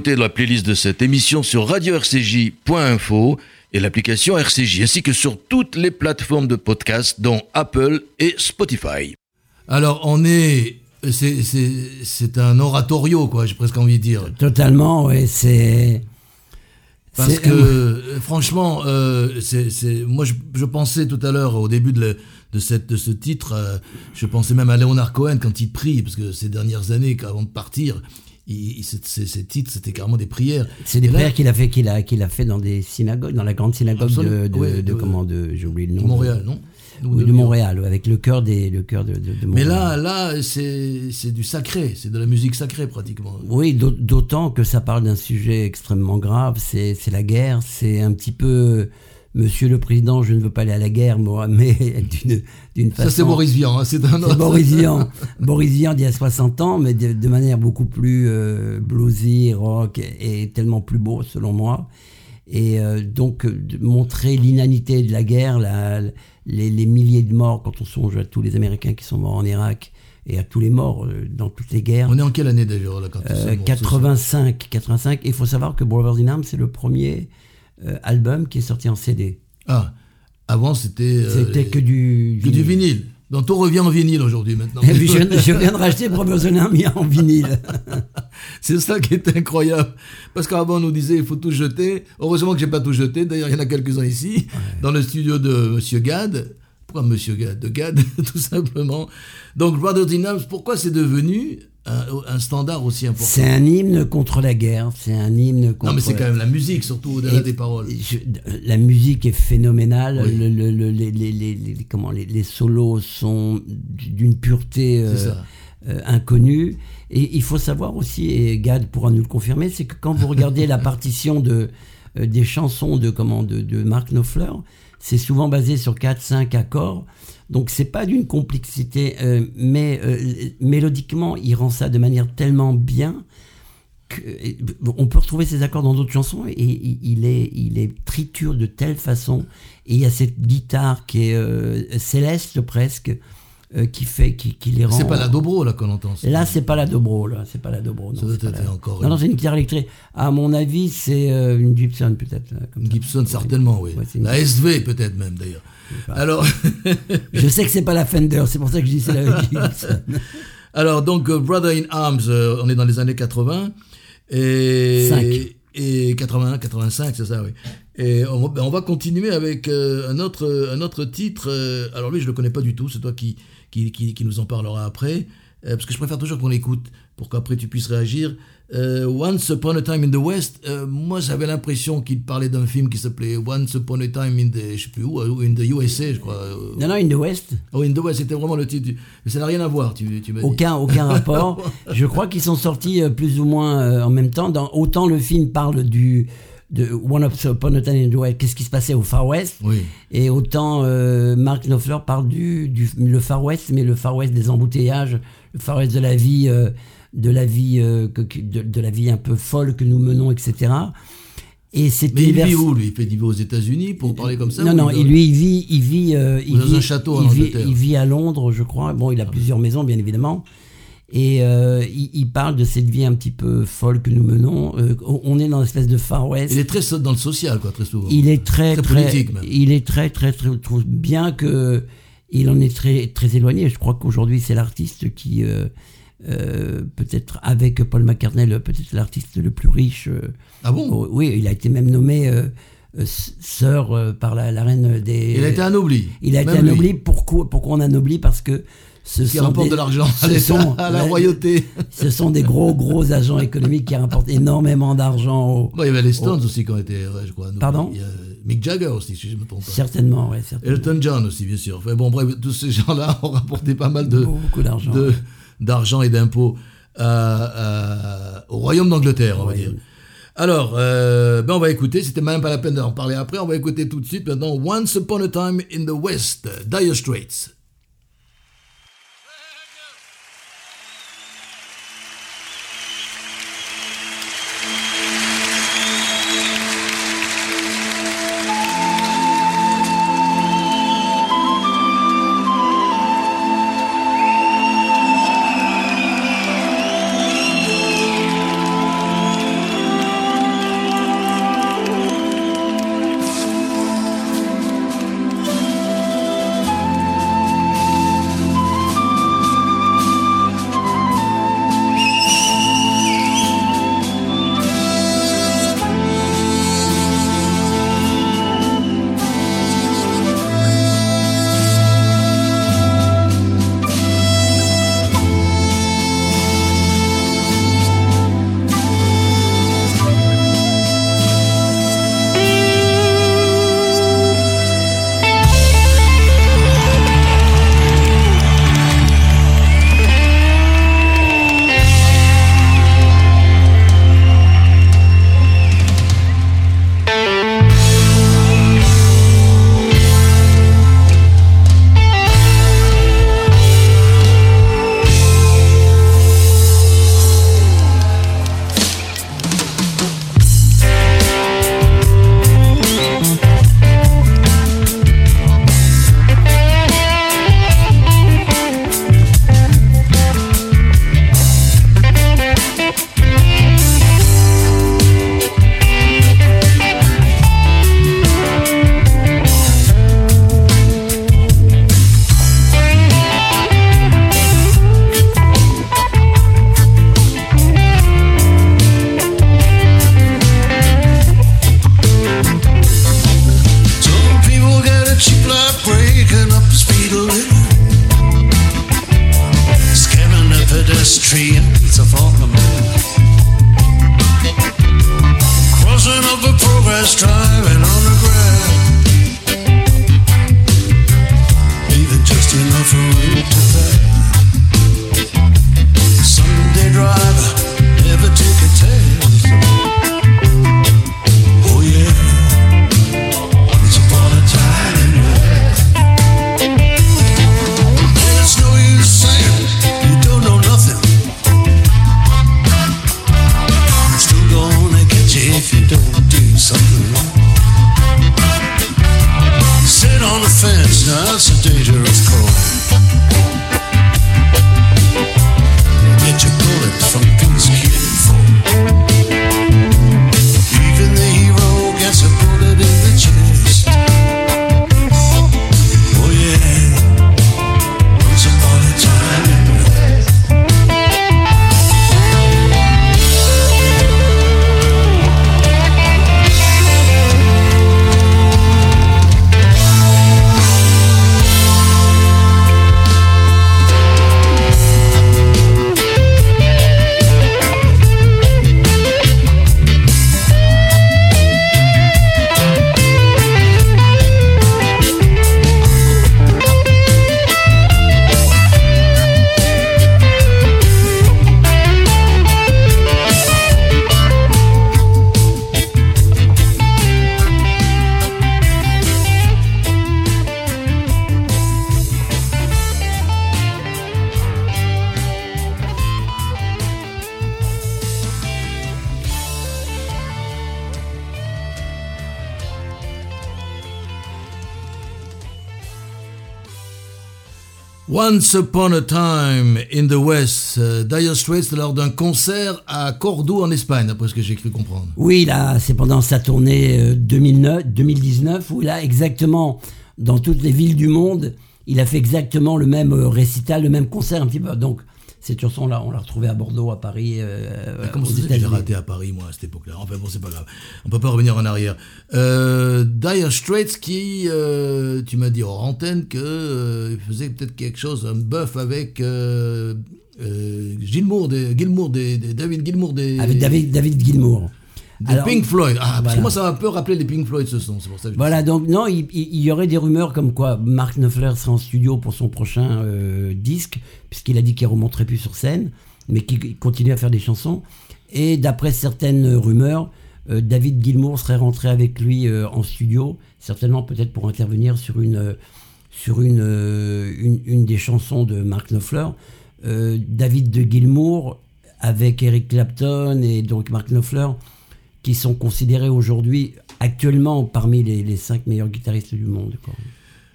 Speaker 6: réécouter la playlist de cette émission sur radio-rcj.info et l'application RCJ, ainsi que sur toutes les plateformes de podcast, dont Apple et Spotify.
Speaker 2: Alors, on est. C'est, c'est, c'est un oratorio, quoi, j'ai presque envie de dire.
Speaker 3: Totalement, ouais, c'est.
Speaker 2: Parce que, euh, franchement, euh, c'est, c'est, moi, je, je pensais tout à l'heure, au début de, la- de, cette, de ce titre. euh, je pensais même à Leonard Cohen quand il prie, parce que ces dernières années, avant de partir, il, il- ces, titres, c'était carrément des prières.
Speaker 3: C'est des
Speaker 2: là,
Speaker 3: prières qu'il a fait, qu'il a, qu'il a fait dans des synagogues, dans la grande synagogue de,
Speaker 2: Absolument.
Speaker 3: de,
Speaker 2: Ouais,
Speaker 3: de
Speaker 2: de-
Speaker 3: comment, de, j'ai oublié le nom.
Speaker 2: de Montréal, non Ou
Speaker 3: Oui, de. Montréal, avec le cœur des, le cœur de, de, de
Speaker 2: Mais
Speaker 3: Montréal.
Speaker 2: là, là, c'est c'est du sacré, c'est de la musique sacrée pratiquement.
Speaker 3: Oui, d'aut- d'autant que ça parle d'un sujet extrêmement grave, c'est c'est la guerre, c'est un petit peu Monsieur le Président, je ne veux pas aller à la guerre, moi, mais d'une d'une façon...
Speaker 2: Ça, c'est Boris Vian, hein, c'est un autre.
Speaker 3: Boris Vian. Boris Vian d'il y a 60 ans, mais de, de manière beaucoup plus euh, bluesy, rock, et, et tellement plus beau, selon moi. Et euh, donc, euh, montrer l'inanité de la guerre, la- les, les milliers de morts, quand on songe à tous les Américains qui sont morts en Irak, et à tous les morts euh, dans toutes les guerres.
Speaker 2: On est en quelle année d'ailleurs là quand
Speaker 3: Euh,
Speaker 2: c'est bon,
Speaker 3: 85, 85. Et il faut savoir que Brothers in Arms, c'est le premier album qui est sorti en CD.
Speaker 2: Ah, avant c'était. euh,
Speaker 3: C'était que du
Speaker 2: que du vinyle. Donc tout revient en vinyle aujourd'hui maintenant.
Speaker 3: Et puis, je, je viens de racheter Arms en vinyle.
Speaker 2: C'est ça qui est incroyable. Parce qu'avant, on nous disait il faut tout jeter. Heureusement que j'ai pas tout jeté. D'ailleurs, il y en a quelques-uns ici, dans le studio de Monsieur Gad. Pourquoi Monsieur Gad? De Gad, tout simplement. Donc, Brothers in Arms, pourquoi c'est devenu un, un standard aussi important
Speaker 3: C'est un hymne contre la guerre. C'est un hymne contre.
Speaker 2: Non, mais c'est quand même la musique, surtout au-delà des paroles.
Speaker 3: je- la musique est phénoménale.
Speaker 2: Oui.
Speaker 3: Le- le- le- les, les- les- les- comment, les, solos sont d'une pureté euh, euh, inconnue. Et il faut savoir aussi, et Gad pourra nous le confirmer, c'est que quand vous regardez la partition de, euh, des chansons de, comment, de, de Mark Knopfler, c'est souvent basé sur 4-5 accords. Donc c'est pas d'une complexité, euh, mais euh, mélodiquement, il rend ça de manière tellement bien que- et, on peut retrouver ces accords dans d'autres chansons et il est, triture de telle façon. Et il y a cette guitare qui est euh, céleste presque, euh, qui fait, qui, qui les rend.
Speaker 2: C'est pas la dobro là qu'on entend.
Speaker 3: Là, c'est pas la dobro, là, c'est pas la dobro. Non,
Speaker 2: Ça doit
Speaker 3: c'est pas
Speaker 2: être
Speaker 3: la-
Speaker 2: encore
Speaker 3: Non, non,
Speaker 2: une-
Speaker 3: c'est une guitare électrique. À mon avis, c'est euh, une Gibson peut-être.
Speaker 2: Une
Speaker 3: ça.
Speaker 2: Gibson, certainement, oui.
Speaker 3: Ouais, c'est une-
Speaker 2: La SV, peut-être même, d'ailleurs. Alors,
Speaker 3: Je sais que c'est pas la Fender, c'est pour ça que je dis c'est la Gibson.
Speaker 2: alors, donc, euh, Brother in Arms, euh, on est dans les années 80. Et,
Speaker 3: Cinq.
Speaker 2: et 81, 85, c'est ça, oui. Et on, va- ben, on va continuer avec euh, un, autre, un autre titre. euh, alors, lui, je le connais pas du tout. C'est toi qui, qui, qui, qui nous en parlera après. Euh, parce que je préfère toujours qu'on l'écoute pour qu'après tu puisses réagir. Euh, Once Upon a Time in the West, euh, moi j'avais l'impression qu'il parlait d'un film qui s'appelait Once Upon a Time in the, je sais plus où, in the USA, je crois.
Speaker 3: Non, non, In the West,
Speaker 2: Oh, in the West, c'était vraiment le titre. du- Mais ça n'a rien à voir, tu, tu m'as dit.
Speaker 3: aucun, aucun rapport. Je crois qu'ils sont sortis plus ou moins en même temps. Dans, autant le film parle du de One Upon a Time in the West, qu'est-ce qui se passait au Far West,
Speaker 2: Oui.
Speaker 3: et autant euh, Mark Knopfler parle du, du le Far West, mais le Far West des embouteillages, le Far West de la vie, euh, de la vie, euh, que- de, de la vie un peu folle que nous menons, etc. Et c'est
Speaker 2: Mais il vit où, lui? Il vit aux États-Unis pour parler comme ça
Speaker 3: non, non,
Speaker 2: il-
Speaker 3: lui, il vit, il vit, euh, il
Speaker 2: dans
Speaker 3: vit,
Speaker 2: un château en
Speaker 3: il vit, il vit à Londres, je crois. Bon, il a plusieurs maisons, bien évidemment. Et euh, il, il parle de cette vie un petit peu folle que nous menons. Euh, on est dans une espèce de Far West.
Speaker 2: Il est très dans le social, quoi, très souvent.
Speaker 3: Il est très,
Speaker 2: Très
Speaker 3: très,
Speaker 2: même.
Speaker 3: il est très, très, très, bien que il en est très, très éloigné. Je crois qu'aujourd'hui, c'est l'artiste qui, euh, peut-être avec Paul McCartney, peut-être l'artiste le plus riche.
Speaker 2: Ah bon?
Speaker 3: Oui, il a été même nommé sœur par la, la reine des.
Speaker 2: Il a été anobli.
Speaker 3: Il a été anobli. Pourquoi, pourquoi on anoblit? Parce que ce
Speaker 2: Qui
Speaker 3: sont
Speaker 2: rapporte
Speaker 3: des-
Speaker 2: de l'argent à la royauté.
Speaker 3: Ce sont des gros, gros agents économiques qui rapportent énormément d'argent au,
Speaker 2: Bon, il y avait les Stones aussi qui ont été, ouais, je crois.
Speaker 3: Pardon
Speaker 2: Il y a Mick Jagger aussi, si je me trompe pas.
Speaker 3: Certainement, certainement.
Speaker 2: Elton John aussi, bien sûr. Enfin, bon, bref, tous ces gens-là ont rapporté pas mal de,
Speaker 3: Beaucoup d'argent.
Speaker 2: et d'impôts à- à- au royaume d'Angleterre, on va dire. Alors, euh, ben on va écouter, c'était même pas la peine d'en parler après, on va écouter tout de suite maintenant Once Upon a Time in the West, Dire Straits.
Speaker 5: Once
Speaker 1: Upon a Time in the West,
Speaker 2: euh, Dire Straits lors d'un concert à Cordoue en Espagne, d'après ce que j'ai cru comprendre.
Speaker 3: Oui, là, c'est pendant sa tournée euh, 2009, 2019 où là, exactement, dans toutes les villes du monde, il a fait exactement le même euh, récital, le même concert un petit peu. Donc, cette chanson-là, on l'a retrouvée à Bordeaux, à Paris, euh,
Speaker 2: Comment ça que j'ai raté à Paris, moi, à cette époque-là? Enfin bon, c'est pas grave. On peut pas revenir en arrière. Euh, Dire Straits qui, euh, tu m'as dit hors antenne que euh, il faisait peut-être quelque chose, un bœuf avec euh, euh, Gilmour, des, Gilmour des, des- David Gilmour des,
Speaker 3: Avec David, David Gilmour. Alors-
Speaker 2: Pink Floyd. Ah, parce que moi, ça m'a un peu rappelé les Pink Floyd, ce son. C'est pour ça que je-
Speaker 3: Voilà, donc non, il, y aurait des rumeurs comme quoi Mark Knopfler sera en studio pour son prochain euh, disque, puisqu'il a dit qu'il ne remonterait plus sur scène, mais qu'il continue à faire des chansons. Et d'après certaines rumeurs, euh, David Gilmour serait rentré avec lui euh, en studio, certainement peut-être pour intervenir sur une, sur une, une, une des chansons de Mark Knopfler. David de Gilmour avec Eric Clapton et donc Mark Knopfler qui sont considérés aujourd'hui actuellement parmi les, les cinq meilleurs guitaristes du monde. quoi.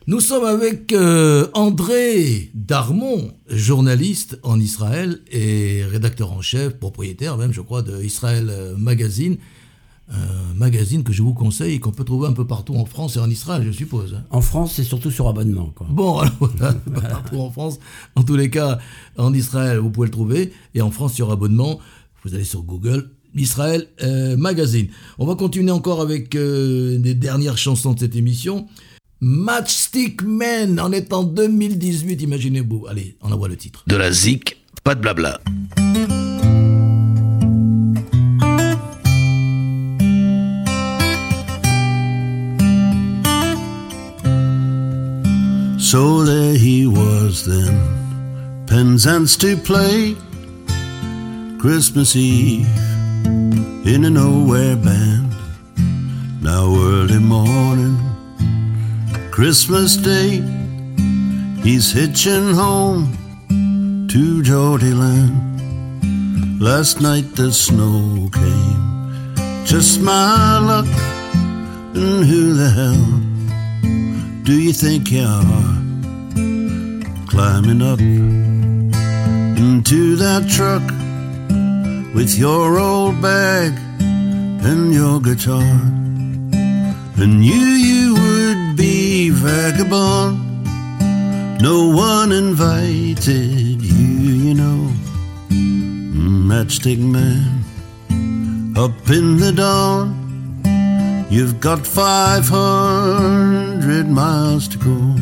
Speaker 2: Nous sommes avec euh, André Darmon, journaliste en Israël et rédacteur en chef, propriétaire même, je crois, de Israël euh, Magazine. Un magazine que je vous conseille et qu'on peut trouver un peu partout en France et en Israël, je suppose. hein.
Speaker 3: En France, c'est surtout sur abonnement. Quoi.
Speaker 2: Bon, alors voilà, pas partout en France. En tous les cas, en Israël, vous pouvez le trouver. Et en France, sur abonnement, vous allez sur Google, Israël euh, Magazine. On va continuer encore avec euh, les dernières chansons de cette émission. Matchstick Man, on est en 2018, imaginez-vous. Allez, on envoie le titre.
Speaker 7: De la zik, pas de blabla.
Speaker 1: So there he was then, Penzance to play. Christmas Eve in a nowhere band. Now early morning, Christmas Day, he's hitching home to Geordie Land. Last night the snow came, just my luck, and who the hell do you think you are? Climbing up into that truck with your old bag and your guitar. And knew you would be vagabond. No one invited you, you know. Matchstick man, up in the dawn. You've got 500 miles to go.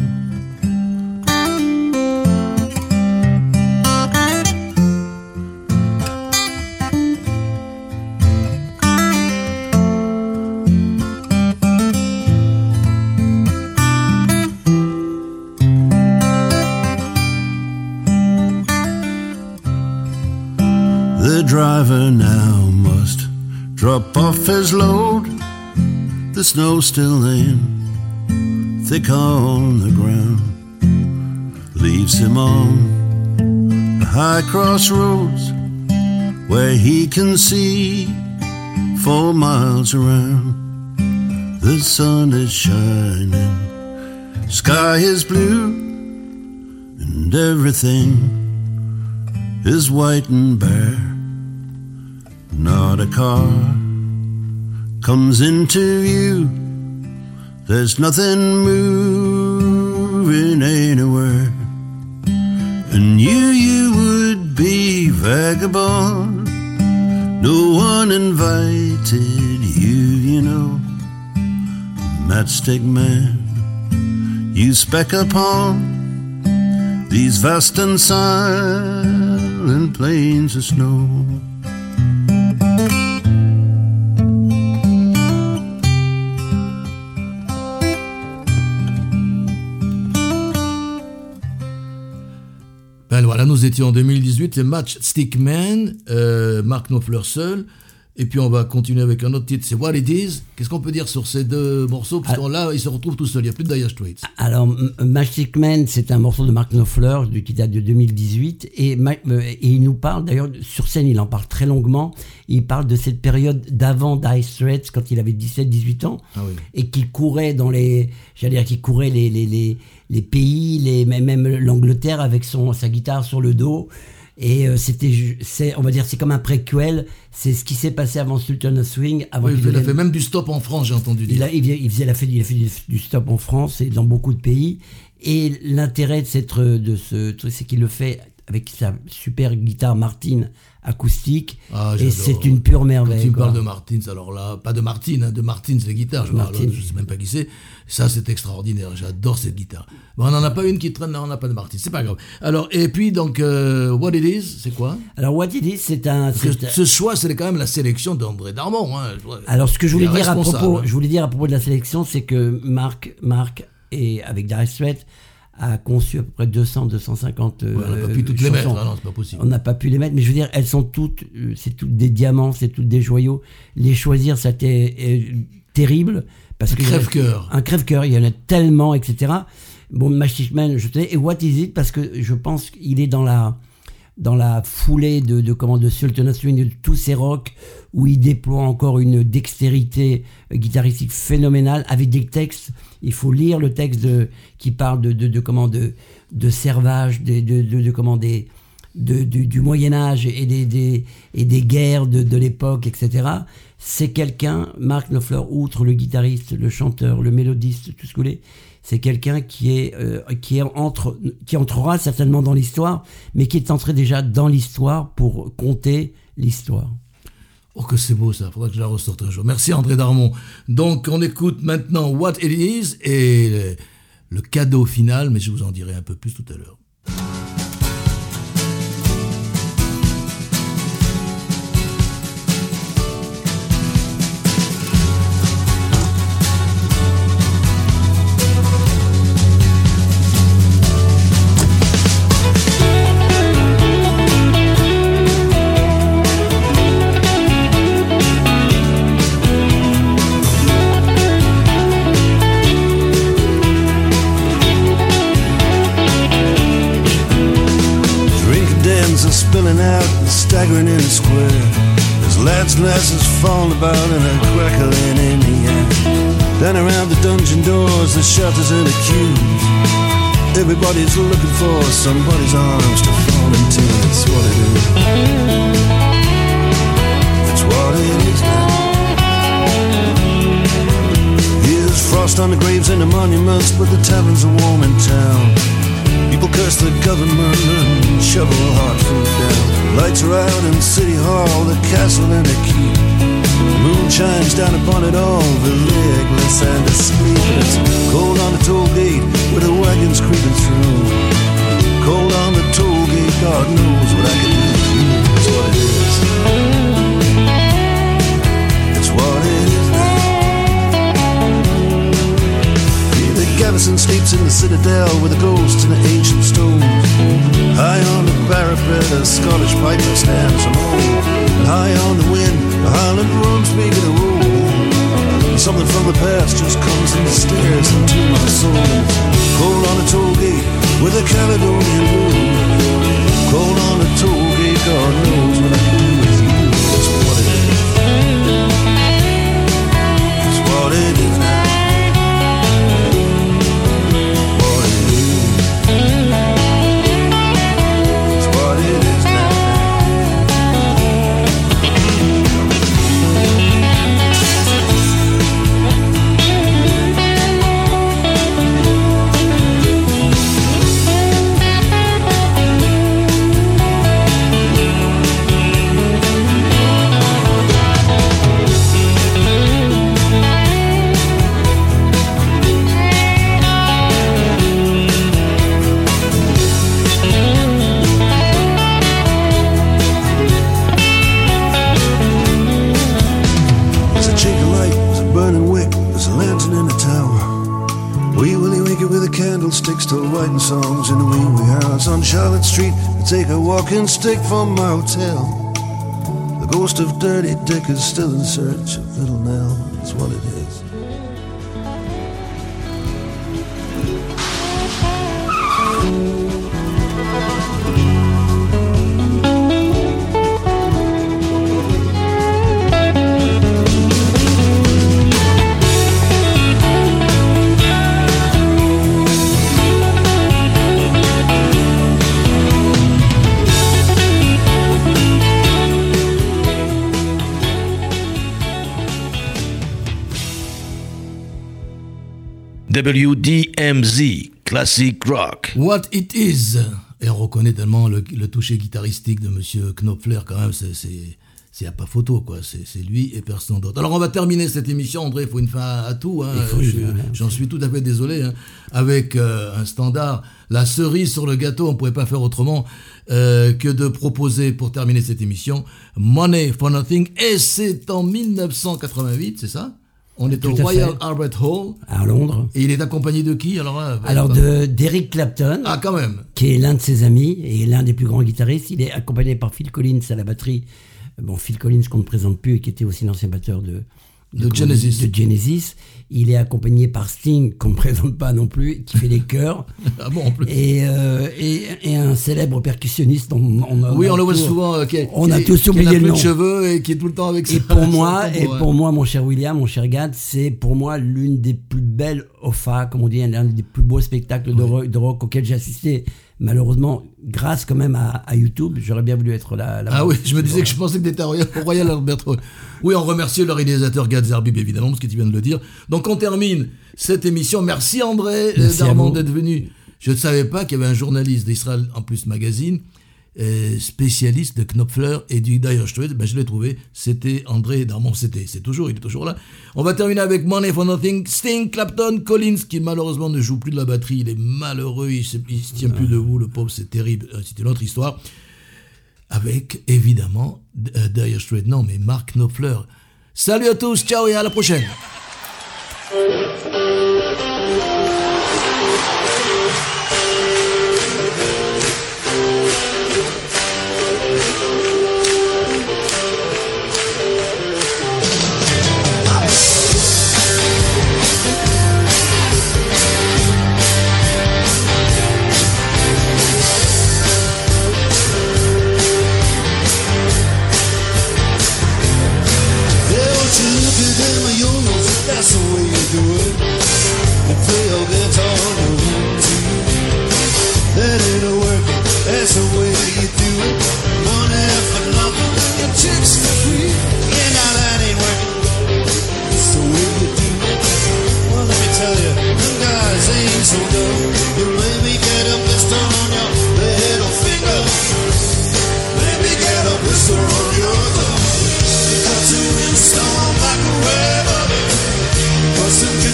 Speaker 1: Driver now must drop off his load. The snow's still laying thick on the ground. Leaves him on the high crossroads where he can see four miles around. The sun is shining, sky is blue, and everything is white and bare. Not a car comes into view. There's nothing moving anywhere. And you, you would be vagabond. No one invited you, you know. Matchstick man, you speck upon these vast and silent plains of snow.
Speaker 2: Nous étions en 2018, c'est Matchstick Man, euh, Mark Knopfler seul. Et puis on va continuer avec un autre titre, c'est What It Is. Qu'est-ce qu'on peut dire sur ces deux morceaux? Parce que là, ils se retrouvent tout seuls, il n'y a plus de Dire Straits.
Speaker 3: Alors, Magic Man, c'est un morceau de Mark Knopfler qui date de 2018. Et, Ma- euh, et il nous parle, d'ailleurs, sur scène, il en parle très longuement. Il parle de cette période d'avant Dire Straits, quand il avait 17-18 ans.
Speaker 2: Ah oui.
Speaker 3: Et qu'il courait dans les. J'allais dire qu'il courait les, les, les, les pays, les, même l'Angleterre avec son, sa guitare sur le dos. Et euh, c'était, c'est, on va dire, c'est comme un préquel. C'est ce qui s'est passé avant Sultan of Swing, avant
Speaker 2: Oui,
Speaker 3: qu'il
Speaker 2: il a fait même du stop en France, j'ai entendu
Speaker 3: il,
Speaker 2: dire.
Speaker 3: a, il, faisait- il faisait la fête, il a fait du, du stop en France et dans beaucoup de pays. Et l'intérêt de cette, de ce truc, c'est qu'il le fait avec sa super guitare Martin acoustique.
Speaker 2: Ah,
Speaker 3: et c'est une pure
Speaker 2: Quand
Speaker 3: merveille.
Speaker 2: tu me parles de Martins, alors là, pas de Martine, hein, de Martins, les guitares, je ne
Speaker 3: Martins.
Speaker 2: sais même pas qui c'est. Ça, c'est extraordinaire, j'adore cette guitare. Bon, on n'en a pas une qui traîne, non, on n'a pas de Martins, c'est pas grave. Alors, et puis, donc, euh, What It Is, c'est quoi?
Speaker 3: Alors, What It Is, c'est un.
Speaker 2: Que ce choix, c'est quand même la sélection d'André Darmon. Hein.
Speaker 3: Alors, ce que je voulais dire à propos,
Speaker 2: hein.
Speaker 3: je voulais dire à propos de la sélection, c'est que Marc, Marc et avec Dire Straits a conçu à peu près 200, 250
Speaker 2: Ouais, on n'a
Speaker 3: euh,
Speaker 2: pas pu toutes les mettre, hein, non, c'est pas possible.
Speaker 3: On n'a pas pu les mettre, mais je veux dire, elles sont toutes, euh, c'est toutes des diamants, c'est toutes des joyaux. Les choisir, ça a été euh, terrible parce
Speaker 2: Un crève-cœur.
Speaker 3: un crève-cœur, il y en a tellement, etc. Bon, Magic Man, je tenais. Et What Is It? Parce que je pense qu'il est dans la dans la foulée de, comment de Sultan Swing, de tous ces rocks où il déploie encore une dextérité euh, guitaristique phénoménale avec des textes. Il faut lire le texte qui parle de, comment de, de servage, de, comment des, de, du, Moyen Âge et des, des, et des guerres de, de l'époque, etc. C'est quelqu'un, Mark Knopfler, outre le guitariste, le chanteur, le mélodiste, tout ce que vous voulez, c'est quelqu'un qui est euh, qui entrera certainement dans l'histoire, mais qui est entré déjà dans l'histoire pour compter l'histoire.
Speaker 2: Oh, que c'est beau ça, faudra que je la ressorte un jour. Merci André Darmon. Donc, on écoute maintenant What It Is et le cadeau final, mais je vous en dirai un peu plus tout à l'heure.
Speaker 1: Lads and about and a crackling in the air. Down around the dungeon doors, the shutters and the queues. Everybody's looking for somebody's arms to fall into. That's what it is. That's what it is now. Here's frost on the graves and the monuments, but the taverns are warm in town. People curse the government and shovel hard food down. Lights are out in City Hall, the castle and the keep. The moon shines down upon it all, the legless and. And it's cold on the toll gate with the wagons creeping through. Cold on the toll gate, God knows what I can do. That's what it is. That's what it is. The garrison sleeps in the citadel with the ghosts and piper stands alone. High on the wind, the highland drums making a roll. Something from the past just comes and stares into my soul. Cold on a toll gate with a Caledon walking stick from my hotel. The ghost of Dirty Dick is still in search of Little Nell. That's what it is.
Speaker 7: WDMZ, Classic Rock.
Speaker 2: What It Is. Et on reconnaît tellement le, le toucher guitaristique de Monsieur Knopfler, quand même, c'est. C'est à pas photo, quoi. C'est lui et personne d'autre. Alors, on va terminer cette émission. André, il faut une fin à tout. Hein. J'en suis tout à fait désolé. Hein. Avec euh, un standard, la cerise sur le gâteau, on ne pouvait pas faire autrement euh, que de proposer, pour terminer cette émission, Money for Nothing. Et c'est en 1988, c'est ça? On est au Royal Albert Hall.
Speaker 3: À Londres.
Speaker 2: Et il est accompagné de qui alors
Speaker 3: Alors d'Eric Clapton.
Speaker 2: Ah, quand même.
Speaker 3: Qui est l'un de ses amis et l'un des plus grands guitaristes. Il est accompagné par Phil Collins à la batterie. Bon, Phil Collins qu'on ne présente plus et qui était aussi l'ancien batteur de,
Speaker 2: de, Genesis.
Speaker 3: de, Genesis. Il est accompagné par Sting, qu'on ne présente pas non plus, qui fait les chœurs.
Speaker 2: ah bon, en plus.
Speaker 3: Et, euh, et, et, un célèbre percussionniste. On, on
Speaker 2: oui, on, le voit souvent. Euh,
Speaker 3: on a tous oublié
Speaker 2: le
Speaker 3: nom.
Speaker 2: de cheveux et qui est tout le temps avec
Speaker 3: Et pour moi, et pour moi, mon cher William, mon cher Gad, c'est pour moi l'une des plus belles OFA, comme on dit, l'un des plus beaux spectacles de, rock, de rock auxquels j'ai assisté malheureusement, grâce quand même à, à YouTube, j'aurais bien voulu être là. là
Speaker 2: ah oui, je me disais que je pensais que tu étais au Royal Albert Oui, on remercie le réalisateur Gad Zerbib, évidemment, parce que tu viens de le dire. Donc on termine cette émission. Merci André euh, Darmon d'être venu. Je ne savais pas qu'il y avait un journaliste d'Israël en plus magazine spécialiste de Knopfler et du Dire ben je l'ai trouvé, c'était André Darmon, c'était, c'est toujours, il est toujours là. On va terminer avec Money for Nothing, Sting, Clapton, Collins, qui malheureusement ne joue plus de la batterie, il est malheureux, il se, se tient plus debout, le pauvre, c'est terrible, euh, c'est une autre histoire. Avec, évidemment, euh, Dire Straits, non, mais Mark Knopfler. Salut à tous, ciao et à la prochaine.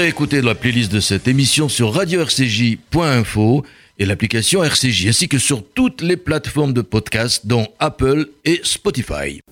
Speaker 7: réécouter la playlist de cette émission sur radio-rcj.info et l'application RCJ, ainsi que sur toutes les plateformes de podcast, dont Apple et Spotify.